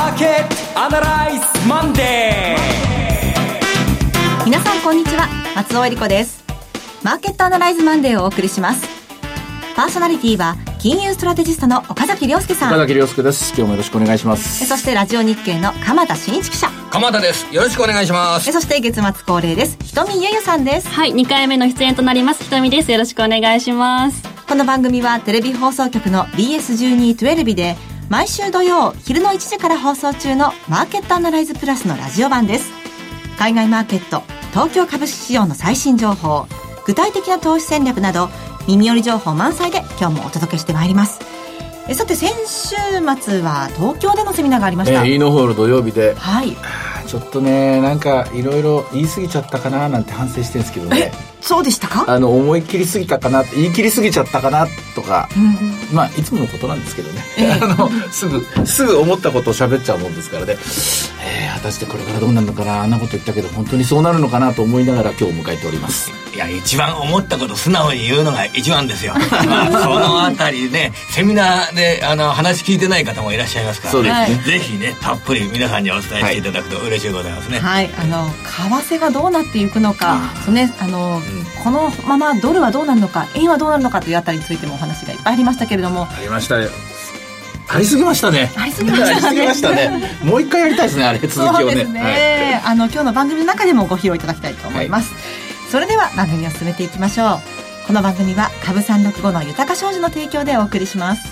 ーケットアナライズマンデー。皆さんこんにちは。松尾英里子です。マーケットアナライズマンデーをお送りします。パーソナリティは金融ストラテジストの岡崎良介さん。岡崎良介です。今日もよろしくお願いします。そしてラジオ NIKKEI の鎌田新一記者。鎌田です。よろしくお願いします。そして月末恒例です。瞳ゆゆさんです。はい2回目の出演となります。瞳です。よろしくお願いします。この番組はテレビ放送局の BS1212 で毎週土曜昼の1時から放送中のマーケットアナライズプラスのラジオ版です。海外マーケット東京株式市場の最新情報具体的な投資戦略など耳寄り情報満載で今日もお届けしてまいります。えさて先週末は東京でのセミナーがありました、えー、イーノホール土曜日で。はい。ちょっとねなんかいろいろ言い過ぎちゃったかななんて反省してるんですけどね そうでしたか？あの思い切りすぎたかな言い切りすぎちゃったかなとか、うん、まあいつものことなんですけどね、えー、あのすぐすぐ思ったことを喋っちゃうもんですからね、えー、果たしてこれからどうなるのかな？あんなこと言ったけど本当にそうなるのかなと思いながら今日を迎えております。いや一番思ったこと素直に言うのが一番ですよ。まあそのあたりでセミナーであの話聞いてない方もいらっしゃいますから。ね、ね、ぜひねたっぷり皆さんにお伝えしていただくと嬉しいございますね。はい、あの為替がどうなっていくのか、うん、ねあの、うん、このままドルはどうなるのか円はどうなるのかというあたりについてもお話がいっぱいありましたけれどもありましたよありすぎましたね。ありすぎましたね。もう一回やりたいですね、あれ、続きをね。ねはい、あの、今日の番組の中でもご披露いただきたいと思います。はい、それでは番組を進めていきましょう。この番組は、株三六五の豊か商事の提供でお送りします。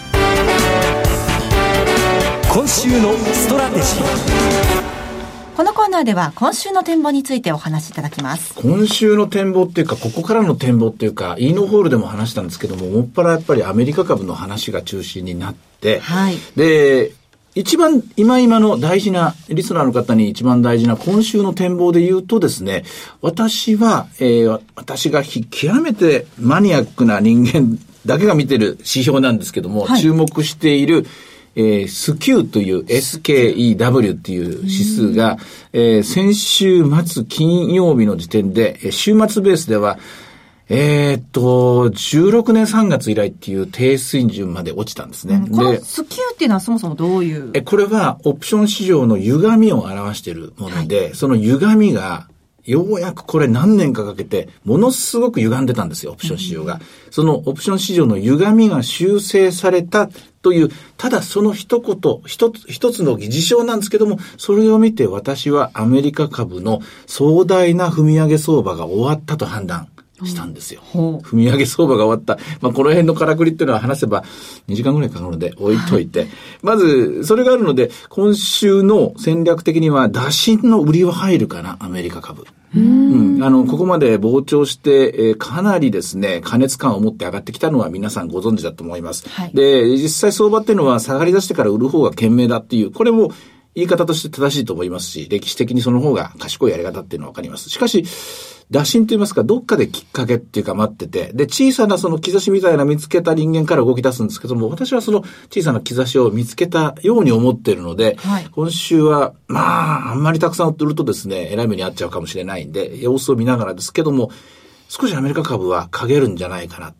今週のストラテジー。このコーナーでは今週の展望についてお話しいただきます。今週の展望っていうか、ここからの展望っていうか、イーノホールでも話したんですけども、もっぱらやっぱりアメリカ株の話が中心になって、はい、で、一番今今の大事な、リスナーの方に一番大事な今週の展望で言うとですね、私は、えー、私が極めてマニアックな人間だけが見てる指標なんですけども、はい、注目している、えー、スキューという SKEW っていう指数が、えー、先週末金曜日の時点で、週末ベースでは、えー、っと、16年3月以来っていう低水準まで落ちたんですね。うん、このスキューっていうのはそもそもどういう？え、これはオプション市場の歪みを表しているもので、はい、その歪みがようやくこれ何年かかけて、ものすごく歪んでたんですよ、オプション市場が。そのオプション市場の歪みが修正されたという、ただその一言、一つ、一つの事象なんですけども、それを見て私はアメリカ株の壮大な踏み上げ相場が終わったと判断。したんですよ。踏み上げ相場が終わった。まあ、この辺のからくりっていうのは話せば2時間ぐらいかかるので置いといて。まず、それがあるので、今週の戦略的には打診の売りは入るかな、アメリカ株。うん、あの、ここまで膨張して、えー、かなりですね、加熱感を持って上がってきたのは皆さんご存知だと思います。はい、で、実際相場っていうのは下がり出してから売る方が賢明だっていう、これも言い方として正しいと思いますし、歴史的にその方が賢いやり方っていうのはわかります。しかし、打診と言いますか、どっかできっかけっていうか待ってて、で、小さなその兆しみたいな見つけた人間から動き出すんですけども、私はその小さな兆しを見つけたように思っているので、はい、今週は、まあ、あんまりたくさん売るとですね、偉い目に遭っちゃうかもしれないんで、様子を見ながらですけども、少しアメリカ株は陰るんじゃないかな。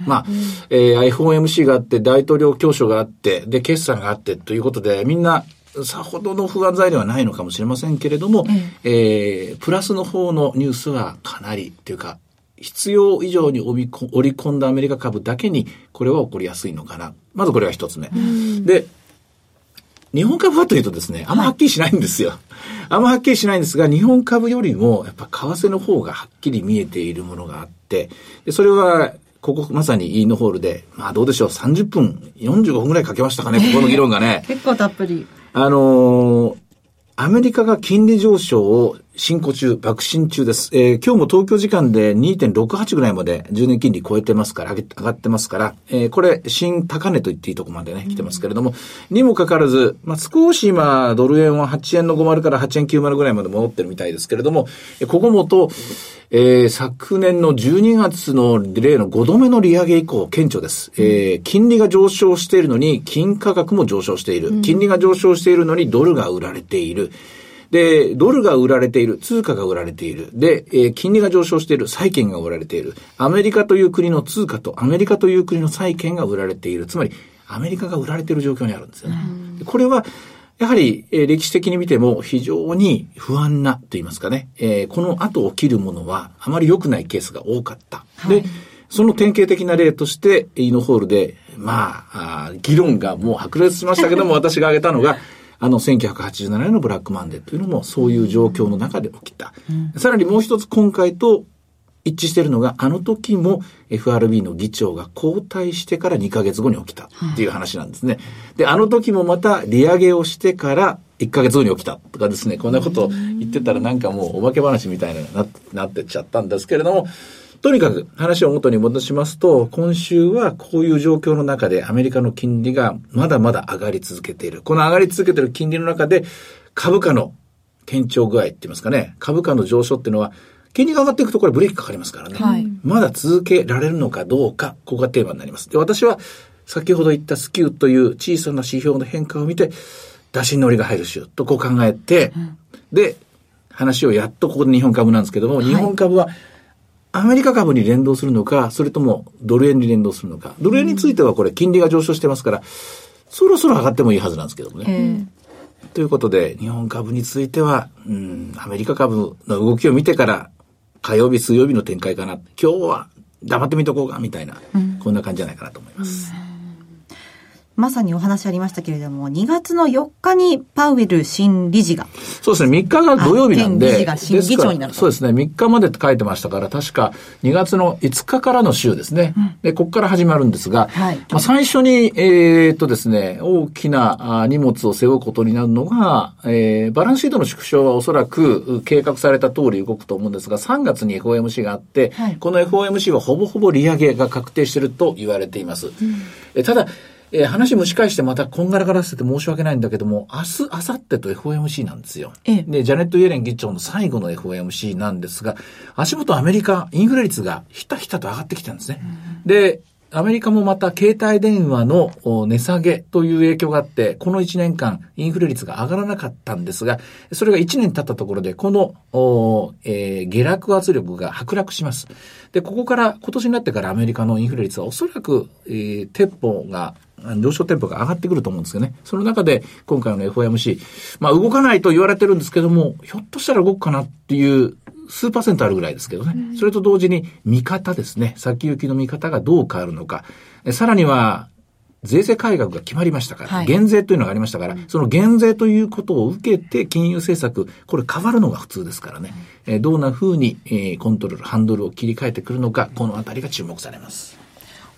まあ、えー、iPhoneMC があって、大統領教書があって、で、決算があってということで、みんなさほどの不安材料はないのかもしれませんけれども、えー、プラスの方のニュースはかなりっていうか、必要以上に織り込んだアメリカ株だけにこれは起こりやすいのかな。まずこれが一つ目。で、日本株はというとですね、あんまはっきりしないんですよ。はい、あんまはっきりしないんですが、日本株よりもやっぱ為替の方がはっきり見えているものがあって、でそれはここまさにイーノホールで、まあどうでしょう、30分、45分ぐらいかけましたかね、ここの議論がね。結構たっぷり。あのー、アメリカが金利上昇を進行中、爆心中です。えー、今日も東京時間で2.68ぐらいまで10年金利超えてますから、上がってますから、えー、これ、新高値と言っていいとこまでね、来てますけれども、にもかかわらず、まあ、少し今、ドル円は8円の50から8円90ぐらいまで戻ってるみたいですけれども、ここもと、えー、昨年の12月の例の5度目の利上げ以降、顕著です。えー、金利が上昇しているのに、金価格も上昇している。金利が上昇しているのに、ドルが売られている。で、ドルが売られている、通貨が売られている。で、えー、金利が上昇している、債券が売られている。アメリカという国の通貨とアメリカという国の債券が売られている。つまり、アメリカが売られている状況にあるんですよね。これは、やはり、えー、歴史的に見ても非常に不安なと言いますかね、えー、この後起きるものはあまり良くないケースが多かった。はい、で、その典型的な例として、イノホールで、まあ、あ議論がもう白熱しましたけども、私が挙げたのが、あの、1987年のブラックマンデーというのもそういう状況の中で起きた。うん、さらにもう一つ今回と一致しているのが、あの時も FRB の議長が交代してから2ヶ月後に起きたっていう話なんですね。で、あの時もまた利上げをしてから1ヶ月後に起きたとかですね、こんなこと言ってたらなんかもうお化け話みたいなななってっちゃったんですけれども、とにかく話を元に戻しますと、今週はこういう状況の中でアメリカの金利がまだまだ上がり続けている。この上がり続けている金利の中で株価の堅調具合って言いますかね、株価の上昇っていうのは金利が上がっていくとこれブレーキかかりますからね。はい、まだ続けられるのかどうか、ここがテーマになります。で、私は先ほど言ったスキューという小さな指標の変化を見て、出し乗りが入る週とこう考えて、うん、で、話をやっとここで日本株なんですけども、はい、日本株はアメリカ株に連動するのか、それともドル円に連動するのか。ドル円についてはこれ金利が上昇してますから、そろそろ上がってもいいはずなんですけどもね。ということで、日本株については、うん、アメリカ株の動きを見てから火曜日、水曜日の展開かな。今日は黙ってみとこうか、みたいな、うん、こんな感じじゃないかなと思います。まさにお話ありましたけれども、2月の4日にパウエル新理事が。そうですね、3日が土曜日なんで。理事が新議長になるそうですね、3日までって書いてましたから、確か2月の5日からの週ですね。うん、で、ここから始まるんですが、はい、まあ最初に、えー、っとですね、大きな荷物を背負うことになるのが、えー、バランスシートの縮小はおそらく計画された通り動くと思うんですが、3月に FOMC があって、はい、この FOMC はほぼほぼ利上げが確定していると言われています。うん、ただ、えー、話蒸し返してまたこんがらがらせて申し訳ないんだけども、明日、明後日と FOMC なんですよ。ええ、で、ジャネット・イエレン議長の最後の FOMC なんですが、足元アメリカ、インフレ率がひたひたと上がってきたんですね。うん、で、アメリカもまた携帯電話の値下げという影響があって、この1年間インフレ率が上がらなかったんですが、それが1年経ったところで、この、えー、下落圧力が剥落します。で、ここから、今年になってからアメリカのインフレ率はおそらく、えー、鉄砲が上昇テンポが上がってくると思うんですよね。その中で、今回の FOMC、まあ動かないと言われてるんですけども、ひょっとしたら動くかなっていう数パーセントあるぐらいですけどね。それと同時に、見方ですね。先行きの見方がどう変わるのか。さらには、税制改革が決まりましたから、はい、減税というのがありましたから、その減税ということを受けて金融政策、これ変わるのが普通ですからね。えどんな風に、えー、コントロール、ハンドルを切り替えてくるのか、このあたりが注目されます。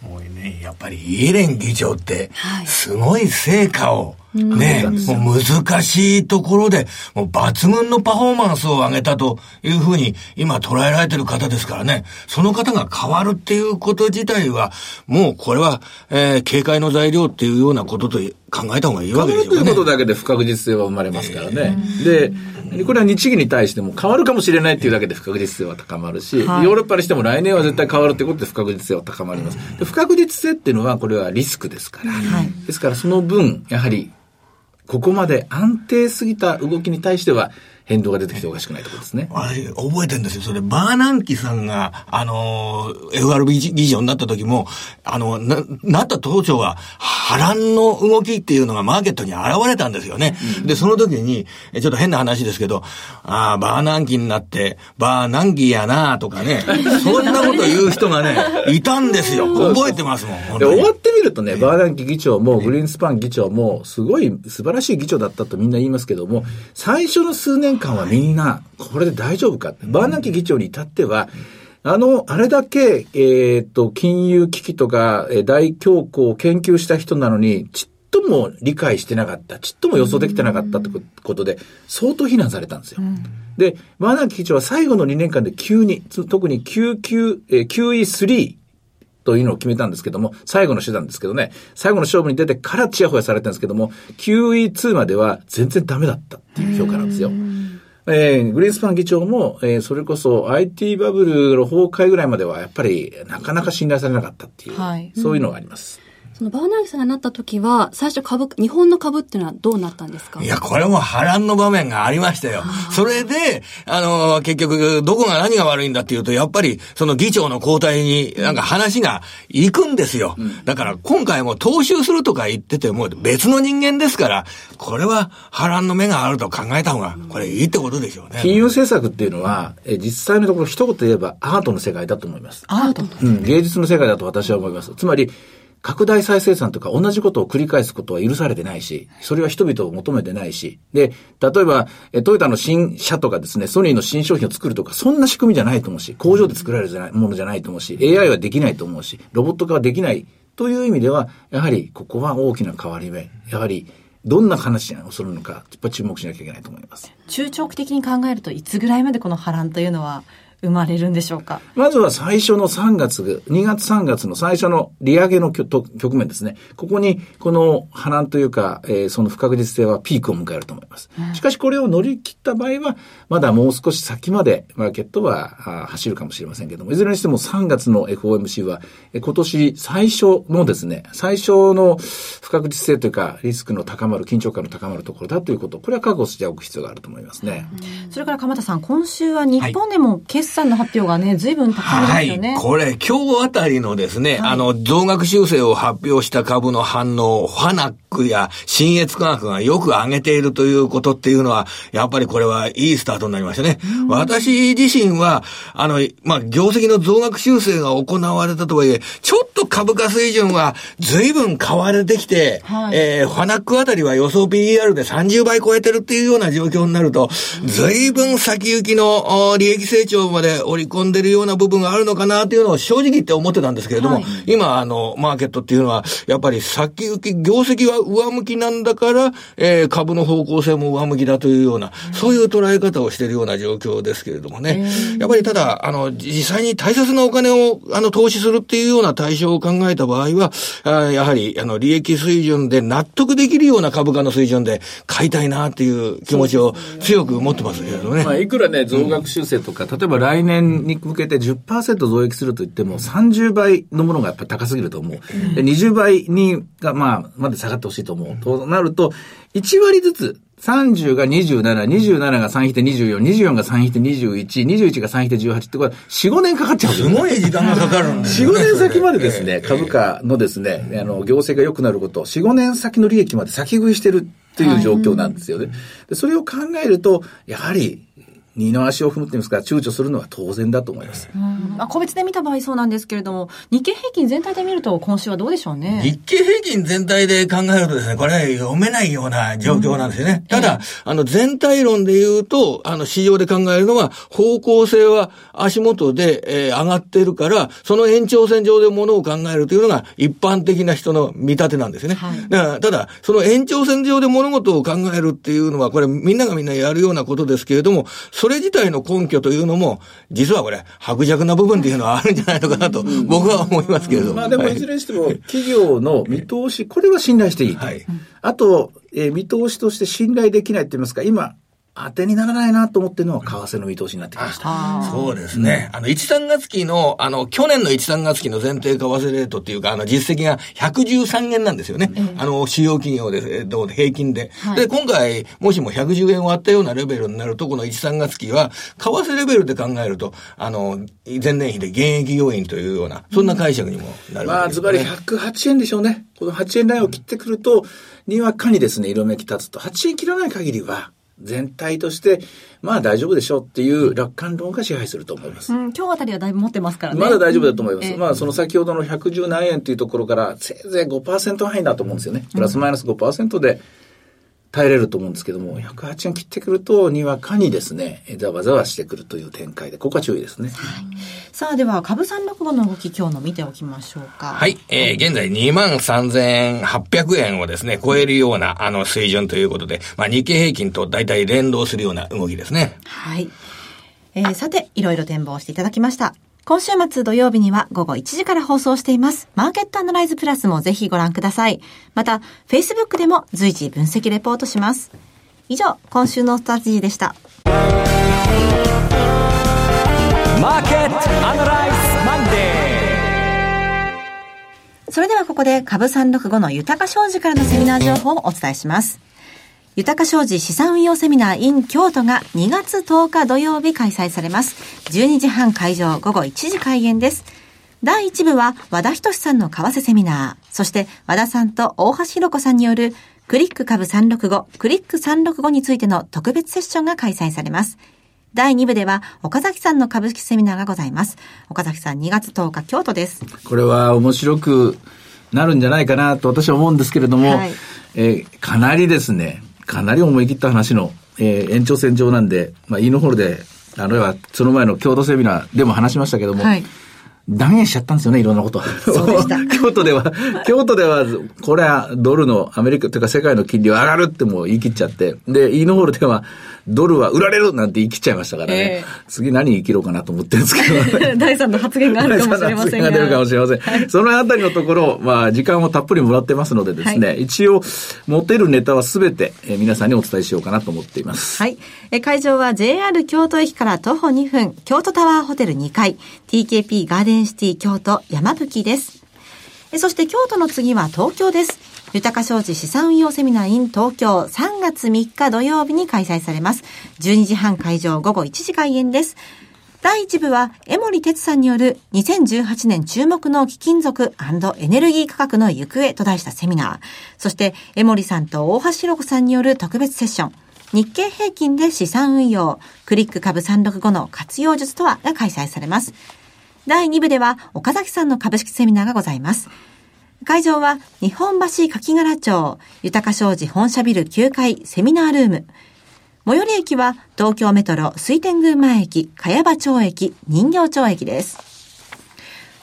もうね、やっぱりイエレン議長って、すごい成果を、ね、もう難しいところで、もう抜群のパフォーマンスを上げたというふうに今捉えられてる方ですからね、その方が変わるっていうこと自体は、もうこれは、えー、警戒の材料っていうようなことと考えた方がいいわけですよね。ということだけで不確実性は生まれますからね。で、これは日銀に対しても変わるかもしれないっていうだけで不確実性は高まるし、はい、ヨーロッパにしても来年は絶対変わるってことで不確実性は高まります。不確実性っていうのはこれはリスクですから。はい、ですからその分、やはりここまで安定すぎた動きに対しては、変動が出てきておかしくないところですね。あれ、覚えてるんですよ。それ、バーナンキさんが、あの、FRB 議長になった時も、あの、な、なった当初は、波乱の動きっていうのがマーケットに現れたんですよね。うん、で、その時に、ちょっと変な話ですけど、ああ、バーナンキになって、バーナンキやなとかね、そんなこと言う人がね、いたんですよ。覚えてますもん。で、終わってみるとね、バーナンキ議長も、グリーンスパン議長も、すごい素晴らしい議長だったとみんな言いますけども、最初の数年間はみんな、これで大丈夫かバーナンキ議長に至っては、あの、あれだけ、えっ、と、金融危機とか、え大恐慌を研究した人なのに、ちっとも理解してなかった、ちっとも予想できてなかったってことで、相当非難されたんですよ。で、バーナンキ議長は最後の2年間で急に、特に QQ、え QE3 というのを決めたんですけども、最後の手段ですけどね、最後の勝負に出てからチヤホヤされたんですけども、QE2 までは全然ダメだったっていう評価なんですよ。えー、グリーンスパン議長も、えー、それこそ IT バブルの崩壊ぐらいまではやっぱりなかなか信頼されなかったっていう、はい、そういうのがあります。そのバーナーギさんがなった時は、最初株、日本の株っていうのはどうなったんですか？いや、これも波乱の場面がありましたよ。それで、あの、結局、どこが何が悪いんだっていうと、やっぱり、その議長の交代に、なんか話が行くんですよ。うん、だから、今回も踏襲するとか言ってても、別の人間ですから、これは波乱の目があると考えた方が、これいいってことでしょうね。金融政策っていうのは、え実際のところ一言言えばアートの世界だと思います。アートうん、芸術の世界だと私は思います。つまり、拡大再生産とか同じことを繰り返すことは許されてないし、それは人々を求めてないし、で、例えば、トヨタの新車とかですね、ソニーの新商品を作るとか、そんな仕組みじゃないと思うし、工場で作られるものじゃないと思うし、AI はできないと思うし、ロボット化はできないという意味では、やはりここは大きな変わり目。やはり、どんな話をするのか、やっぱ注目しなきゃいけないと思います。中長期的に考えるといつぐらいまでこの波乱というのは生まれるんでしょうか？まずは最初の3月、2月3月の最初の利上げの局面ですね。ここに、この波乱というか、えー、その不確実性はピークを迎えると思います。しかしこれを乗り切った場合は、まだもう少し先までマーケットは走るかもしれませんけども、いずれにしても3月の FOMC は、今年最初のですね、最初の不確実性というか、リスクの高まる、緊張感の高まるところだということ、これは覚悟しておく必要があると思いますね。それから鎌田さん、今週は日本でも決算の発表がね、随分高いですよね。はい、これ、今日あたりのですね、はい、あの、増額修正を発表した株の反応、ファナックや新越科学がよく上げているということっていうのは、やっぱりこれはいいスタートになりましたね。私自身は、あの、まあ、業績の増額修正が行われたとはいえ、ちょっと株価水準は随分買われてきて、はい、えー、ファナックあたりは予想 PER で30倍超えてるっていうような状況になると、随分先行きの利益成長まで織り込んでるような部分があるのかなっていうのを正直言って思ってたんですけれども、はい、今、あの、マーケットっていうのは、やっぱり先行き、業績は上向きなんだから、えー、株の方向性も上向きだというような、そういう捉え方をしているような状況ですけれどもね。やっぱりただ、あの、実際に大切なお金を、あの、投資するっていうような対象を考えた場合は、あやはり、あの、利益水準で納得できるような株価の水準で買いたいなっていう気持ちを強く持ってますけれどね。まあ、いくらね、増額修正とか、例えば来年に向けて10%増益すると言っても、30倍のものがやっぱり高すぎると思う。で20倍にが、まあ、まで下がってほしいと思う。となると、1割ずつ、30が27、27が3引いて24、24が3引いて21、21が3引いて18ってこれ4、5年かかっちゃうすごい時間がかかるんですね。4、5年先までですね、株価のですね、あの、業績が良くなること、4、5年先の利益まで先食いしてるっていう状況なんですよね。でそれを考えると、やはり二の足を踏むっていうんですか、躊躇するのは当然だと思います。まあ、個別で見た場合そうなんですけれども、日経平均全体で見ると今週はどうでしょうね？日経平均全体で考えるとですね、これは読めないような状況なんですよね。うん、ただ、あの、全体論で言うと、あの、市場で考えるのは、方向性は足元で、えー、上がってるから、その延長線上でものを考えるというのが一般的な人の見立てなんですね。はい、だからただ、その延長線上で物事を考えるっていうのは、これみんながみんなやるようなことですけれども、それ自体の根拠というのも、実はこれ、薄弱な部分っていうのはあるんじゃないのかなと、僕は思いますけれども。まあでも、いずれにしても、企業の見通し、これは信頼していい。はい。あと、えー、見通しとして信頼できないって言いますか、今、当てにならないなと思ってるのは為替の見通しになってきました。そうですね。あの、1、3月期の、あの、去年の1、3月期の前提為替レートっていうか、あの、実績が113円なんですよね。あの、主要企業で、えっと、平均で。はい、で、今回、もしも110円割ったようなレベルになると、この1、3月期は、為替レベルで考えると、あの、前年比で現役要因というような、そんな解釈にもなるわけです、ね、まあ、ズバリ108円でしょうね。この8円台を切ってくると、にわかにですね、色めき立つと、8円切らない限りは、全体として、まあ大丈夫でしょうっていう楽観論が支配すると思います。うん、今日あたりはだいぶ持ってますからね。まだ大丈夫だと思います。うん、まあその先ほどの110何円というところから、せいぜい5%範囲だと思うんですよね。プラスマイナス5%で、耐えれると思うんですけども、108円切ってくると、にわかにですね、ざわざわしてくるという展開で、ここは注意ですね。はい、さあ、では、株三六五の動き、今日の見ておきましょうか。はい。えー、現在23,800円をですね、超えるような、あの、水準ということで、まあ、日経平均と大体連動するような動きですね。はい。えー、さて、いろいろ展望していただきました。今週末土曜日には午後1時から放送しています。マーケットアナライズプラスもぜひご覧ください。また、Facebook でも随時分析レポートします。以上、今週のストラテジーでした。マーケットアナライズマンデそれではここで株365の豊か商事からのセミナー情報をお伝えします。豊か商事資産運用セミナー in 京都が2月10日土曜日開催されます。12時半会場午後1時開演です。第1部は和田仁さんの為替セミナー、そして和田さんと大橋弘子さんによるクリック株365、クリック365についての特別セッションが開催されます。第2部では岡崎さんの株式セミナーがございます。岡崎さん2月10日京都です。これは面白くなるんじゃないかなと私は思うんですけれども、はい、えー、かなりですね、かなり思い切った話の、えー、延長線上なんで、まあ、イーノホールで、あるいはその前の共同セミナーでも話しましたけども、はい。断言しちゃったんですよね、いろんなこと。そうでした。京都では、京都では、これはドルのアメリカというか世界の金利は上がるってもう言い切っちゃって、で、イーノホールでは、ドルは売られるなんて言い切っちゃいましたからね。えー、次何言い切ろうかなと思ってるんですけど、第3の発言があるかもしれませんが。が出るかもしれません。はい、そのあたりのところ、まあ、時間をたっぷりもらってますのでですね、はい、一応、持てるネタはすべて、えー、皆さんにお伝えしようかなと思っています。はい。え会場は JR 京都駅から徒歩2分、京都タワーホテル2階、TKP ガーデンシティ京都山吹です。そして京都の次は東京です。豊か商事資産運用セミナー in 東京3月3日土曜日に開催されます。12時半会場午後1時開演です。第1部は、江森哲さんによる2018年注目の貴金属エネルギー価格の行方と題したセミナー。そして、江森さんと大橋弘子さんによる特別セッション。日経平均で資産運用、クリック株365の活用術とはが開催されます。第2部では、岡崎さんの株式セミナーがございます。会場は日本橋柿柄町豊商事本社ビル9階セミナールーム。最寄り駅は東京メトロ水天宮前駅、茅場町駅、人形町駅です。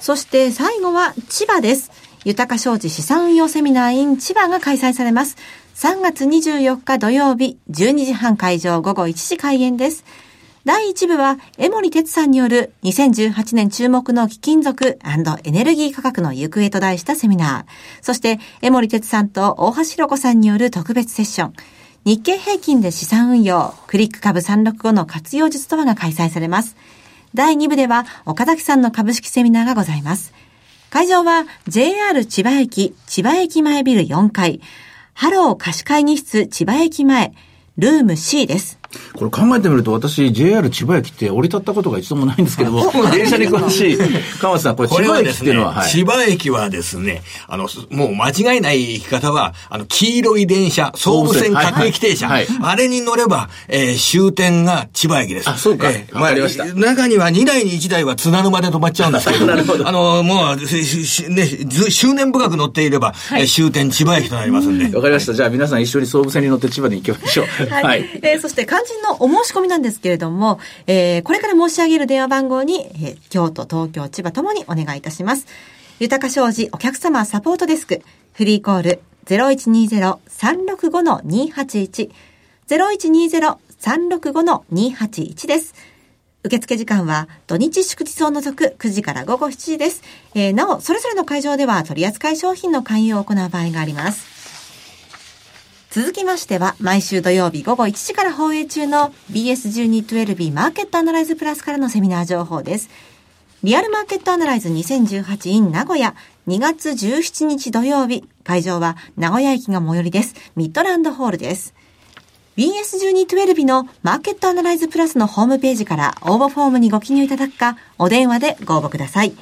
そして最後は千葉です。豊商事資産運用セミナー in 千葉が開催されます。3月24日土曜日、12時半会場午後1時開演です。第1部は、江森哲さんによる2018年注目の貴金属エネルギー価格の行方と題したセミナー。そして、江森哲さんと大橋弘子さんによる特別セッション。日経平均で資産運用、クリック株365の活用術とはが開催されます。第2部では、岡崎さんの株式セミナーがございます。会場は JR 千葉駅、千葉駅前ビル4階、ハロー貸し会議室千葉駅前、ルーム C です。これ考えてみると、私、JR 千葉駅って降り立ったことが一度もないんですけども、電車に詳しい、川松さん、これ、千葉駅っていうのは、は千葉駅はですね、あの、もう間違いない行き方は、あの、黄色い電車、総武線各駅停車、はいはい、あれに乗れば、えー、終点が千葉駅です。あ、そうか。えー、まあ、中には2台に1台は津田沼で止まっちゃうんですけど、なるほどあの、もう、ね、執念深く乗っていれば、はい、終点千葉駅となりますんで。わかりました。じゃあ皆さん一緒に総武線に乗って千葉に行きましょう。はい。はい、えー、そして、肝心のお申し込みなんですけれども、えー、これから申し上げる電話番号に、えー、京都、東京、千葉ともにお願いいたします。豊か商事お客様サポートデスク、フリーコール0120-365-281、0120-365-281です。受付時間は土日祝日を除く9時から午後7時です。えー、なお、それぞれの会場では取扱い商品の勧誘を行う場合があります。続きましては、毎週土曜日午後1時から放映中の BS1212B マーケットアナライズプラスからのセミナー情報です。リアルマーケットアナライズ 2018in 名古屋2月17日土曜日、会場は名古屋駅が最寄りです。ミッドランドホールです。BS1212 のマーケットアナライズプラスのホームページから応募フォームにご記入いただくか、お電話でご応募ください。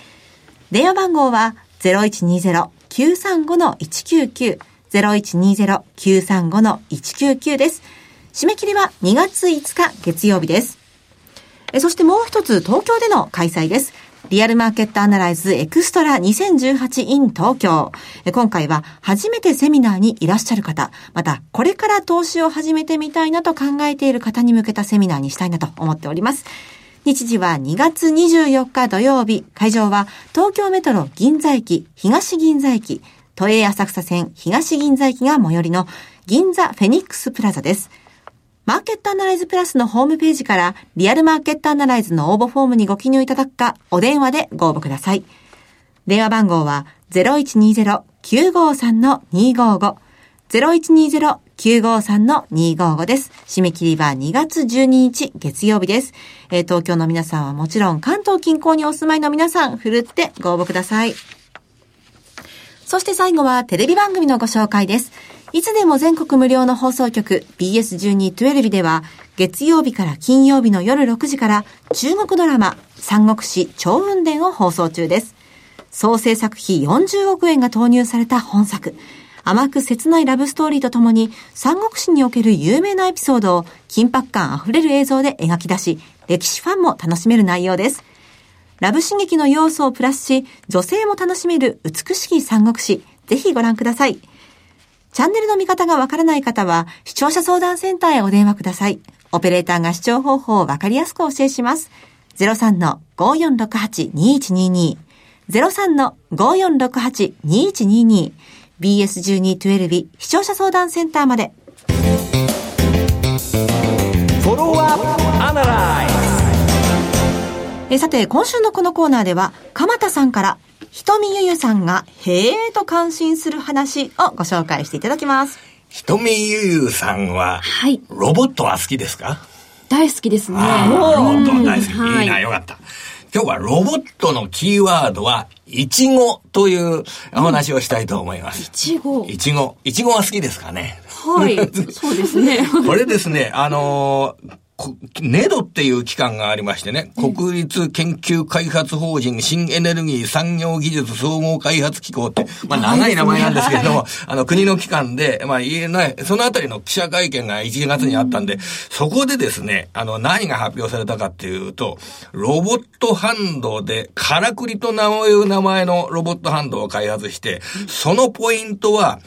電話番号は0120-935-199 0120-935-199です。締め切りは2月5日月曜日です。えそしてもう一つ東京での開催です。リアルマーケットアナライズエクストラ 2018in 東京。今回は初めてセミナーにいらっしゃる方、またこれから投資を始めてみたいなと考えている方に向けたセミナーにしたいなと思っております。日時は2月24日土曜日、会場は東京メトロ銀座駅、東銀座駅、都営浅草線東銀座駅が最寄りの銀座フェニックスプラザです。マーケットアナライズプラスのホームページからリアルマーケットアナライズの応募フォームにご記入いただくか、お電話でご応募ください。電話番号は0120-953-255 0120-953-255です。締め切りは2月12日月曜日です。え、東京の皆さんはもちろん関東近郊にお住まいの皆さん、ふるってご応募ください。そして最後はテレビ番組のご紹介です。いつでも全国無料の放送局 BS1212 では月曜日から金曜日の夜6時から中国ドラマ三国志超雲伝を放送中です。総制作費40億円が投入された本作。甘く切ないラブストーリーとともに三国志における有名なエピソードを緊迫感あふれる映像で描き出し、歴史ファンも楽しめる内容です。ラブ刺激の要素をプラスし、女性も楽しめる美しき三国志。ぜひご覧ください。チャンネルの見方がわからない方は、視聴者相談センターへお電話ください。オペレーターが視聴方法をわかりやすくお教えします。03-5468-2122 03-5468-2122 BS1212 視聴者相談センターまで。フォロワーアナライえさて、今週のこのコーナーでは、鎌田さんから、ひとみゆゆさんが、へえと感心する話をご紹介していただきます。ひとみゆゆさんは、はい。ロボットは好きですか？大好きですね。ロボット大好き。いいな、よかった。今日はロボットのキーワードは、いちごというお話をしたいと思います。いちごいちご。いちごは好きですかね？はい。そうですね。これですね、あのーネドっていう機関がありましてね、国立研究開発法人新エネルギー産業技術総合開発機構って、まあ長い名前なんですけれども、あの国の機関で、まあ言えない、そのあたりの記者会見が1月にあったんで、そこでですね、あの何が発表されたかっていうと、ロボットハンドで、カラクリと名いう名前のロボットハンドを開発して、そのポイントは、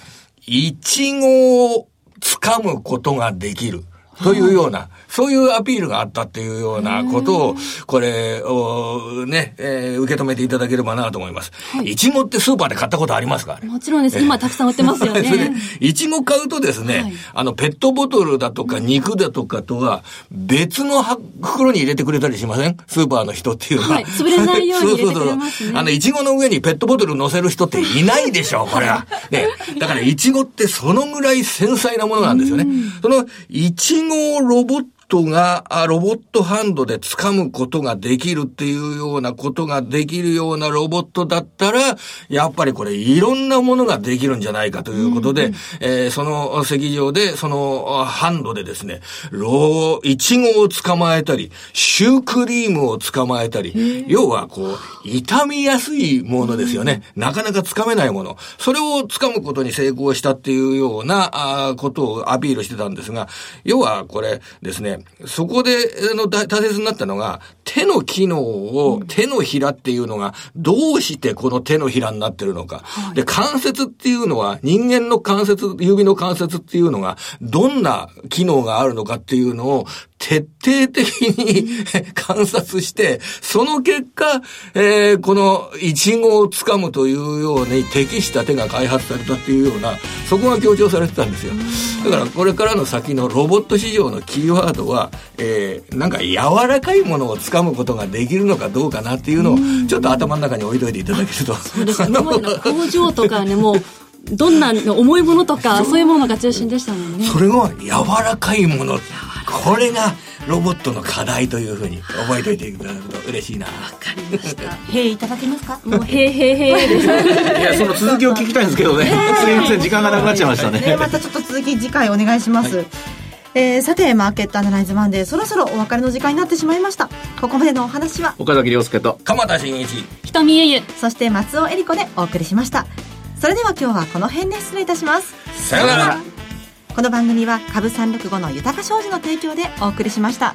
イチゴを掴むことができる。というような、そういうアピールがあったっていうようなことを、これをね、えー、受け止めていただければなと思います。いちごってスーパーで買ったことありますか？もちろんです。今たくさん売ってますよね。いちご買うとですね、はい、あの、ペットボトルだとか肉だとかとは、別の袋に入れてくれたりしません？スーパーの人っていうのは。はい、潰れないように入れてくれます、ね、そうそうそう。あの、いちごの上にペットボトル乗せる人っていないでしょう、これは。ね。だから、いちごってそのぐらい繊細なものなんですよね。その、いちごロボットが、ロボットハンドで掴むことができるっていうようなことができるようなロボットだったら、やっぱりこれいろんなものができるんじゃないかということで、うん、えー、その席上で、そのハンドでですね、ロー、イチゴを捕まえたり、シュークリームを捕まえたり、要はこう、傷みやすいものですよね。なかなか掴めないもの。それを掴むことに成功したっていうようなあことをアピールしてたんですが、要はこれですね、そこで、あの、大切になったのが、手の機能を、手のひらっていうのが、どうしてこの手のひらになってるのか。はい、で、関節っていうのは、人間の関節、指の関節っていうのが、どんな機能があるのかっていうのを、徹底的に 観察して、その結果、えー、このイチゴを掴むというように適した手が開発されたっていうような、そこが強調されてたんですよ。だからこれからの先のロボット市場のキーワードは、えー、なんか柔らかいものを掴むことができるのかどうかなっていうのを、ちょっと頭の中に置いといていただけると。そうですね。工場とかね、もう、どんな重いものとかそういうものが中心でしたもんねそれが柔らかいものこれがロボットの課題というふうに覚えておいていただくと嬉しいな。わかりました。へいいただけますか？もうへいへいへいです。いやその続きを聞きたいんですけどね、すい。ません時間がなくなっちゃいましたね、またちょっと続き次回お願いします、はい。えー、さてマーケットアナライズマンデーそろそろお別れの時間になってしまいました。ここまでのお話は岡崎亮介と鎌田新一。瞳ゆゆそして松尾恵里子でお送りしました。それでは今日はこの辺で失礼いたします。さようならこの番組は株365の豊か商事の提供でお送りしました。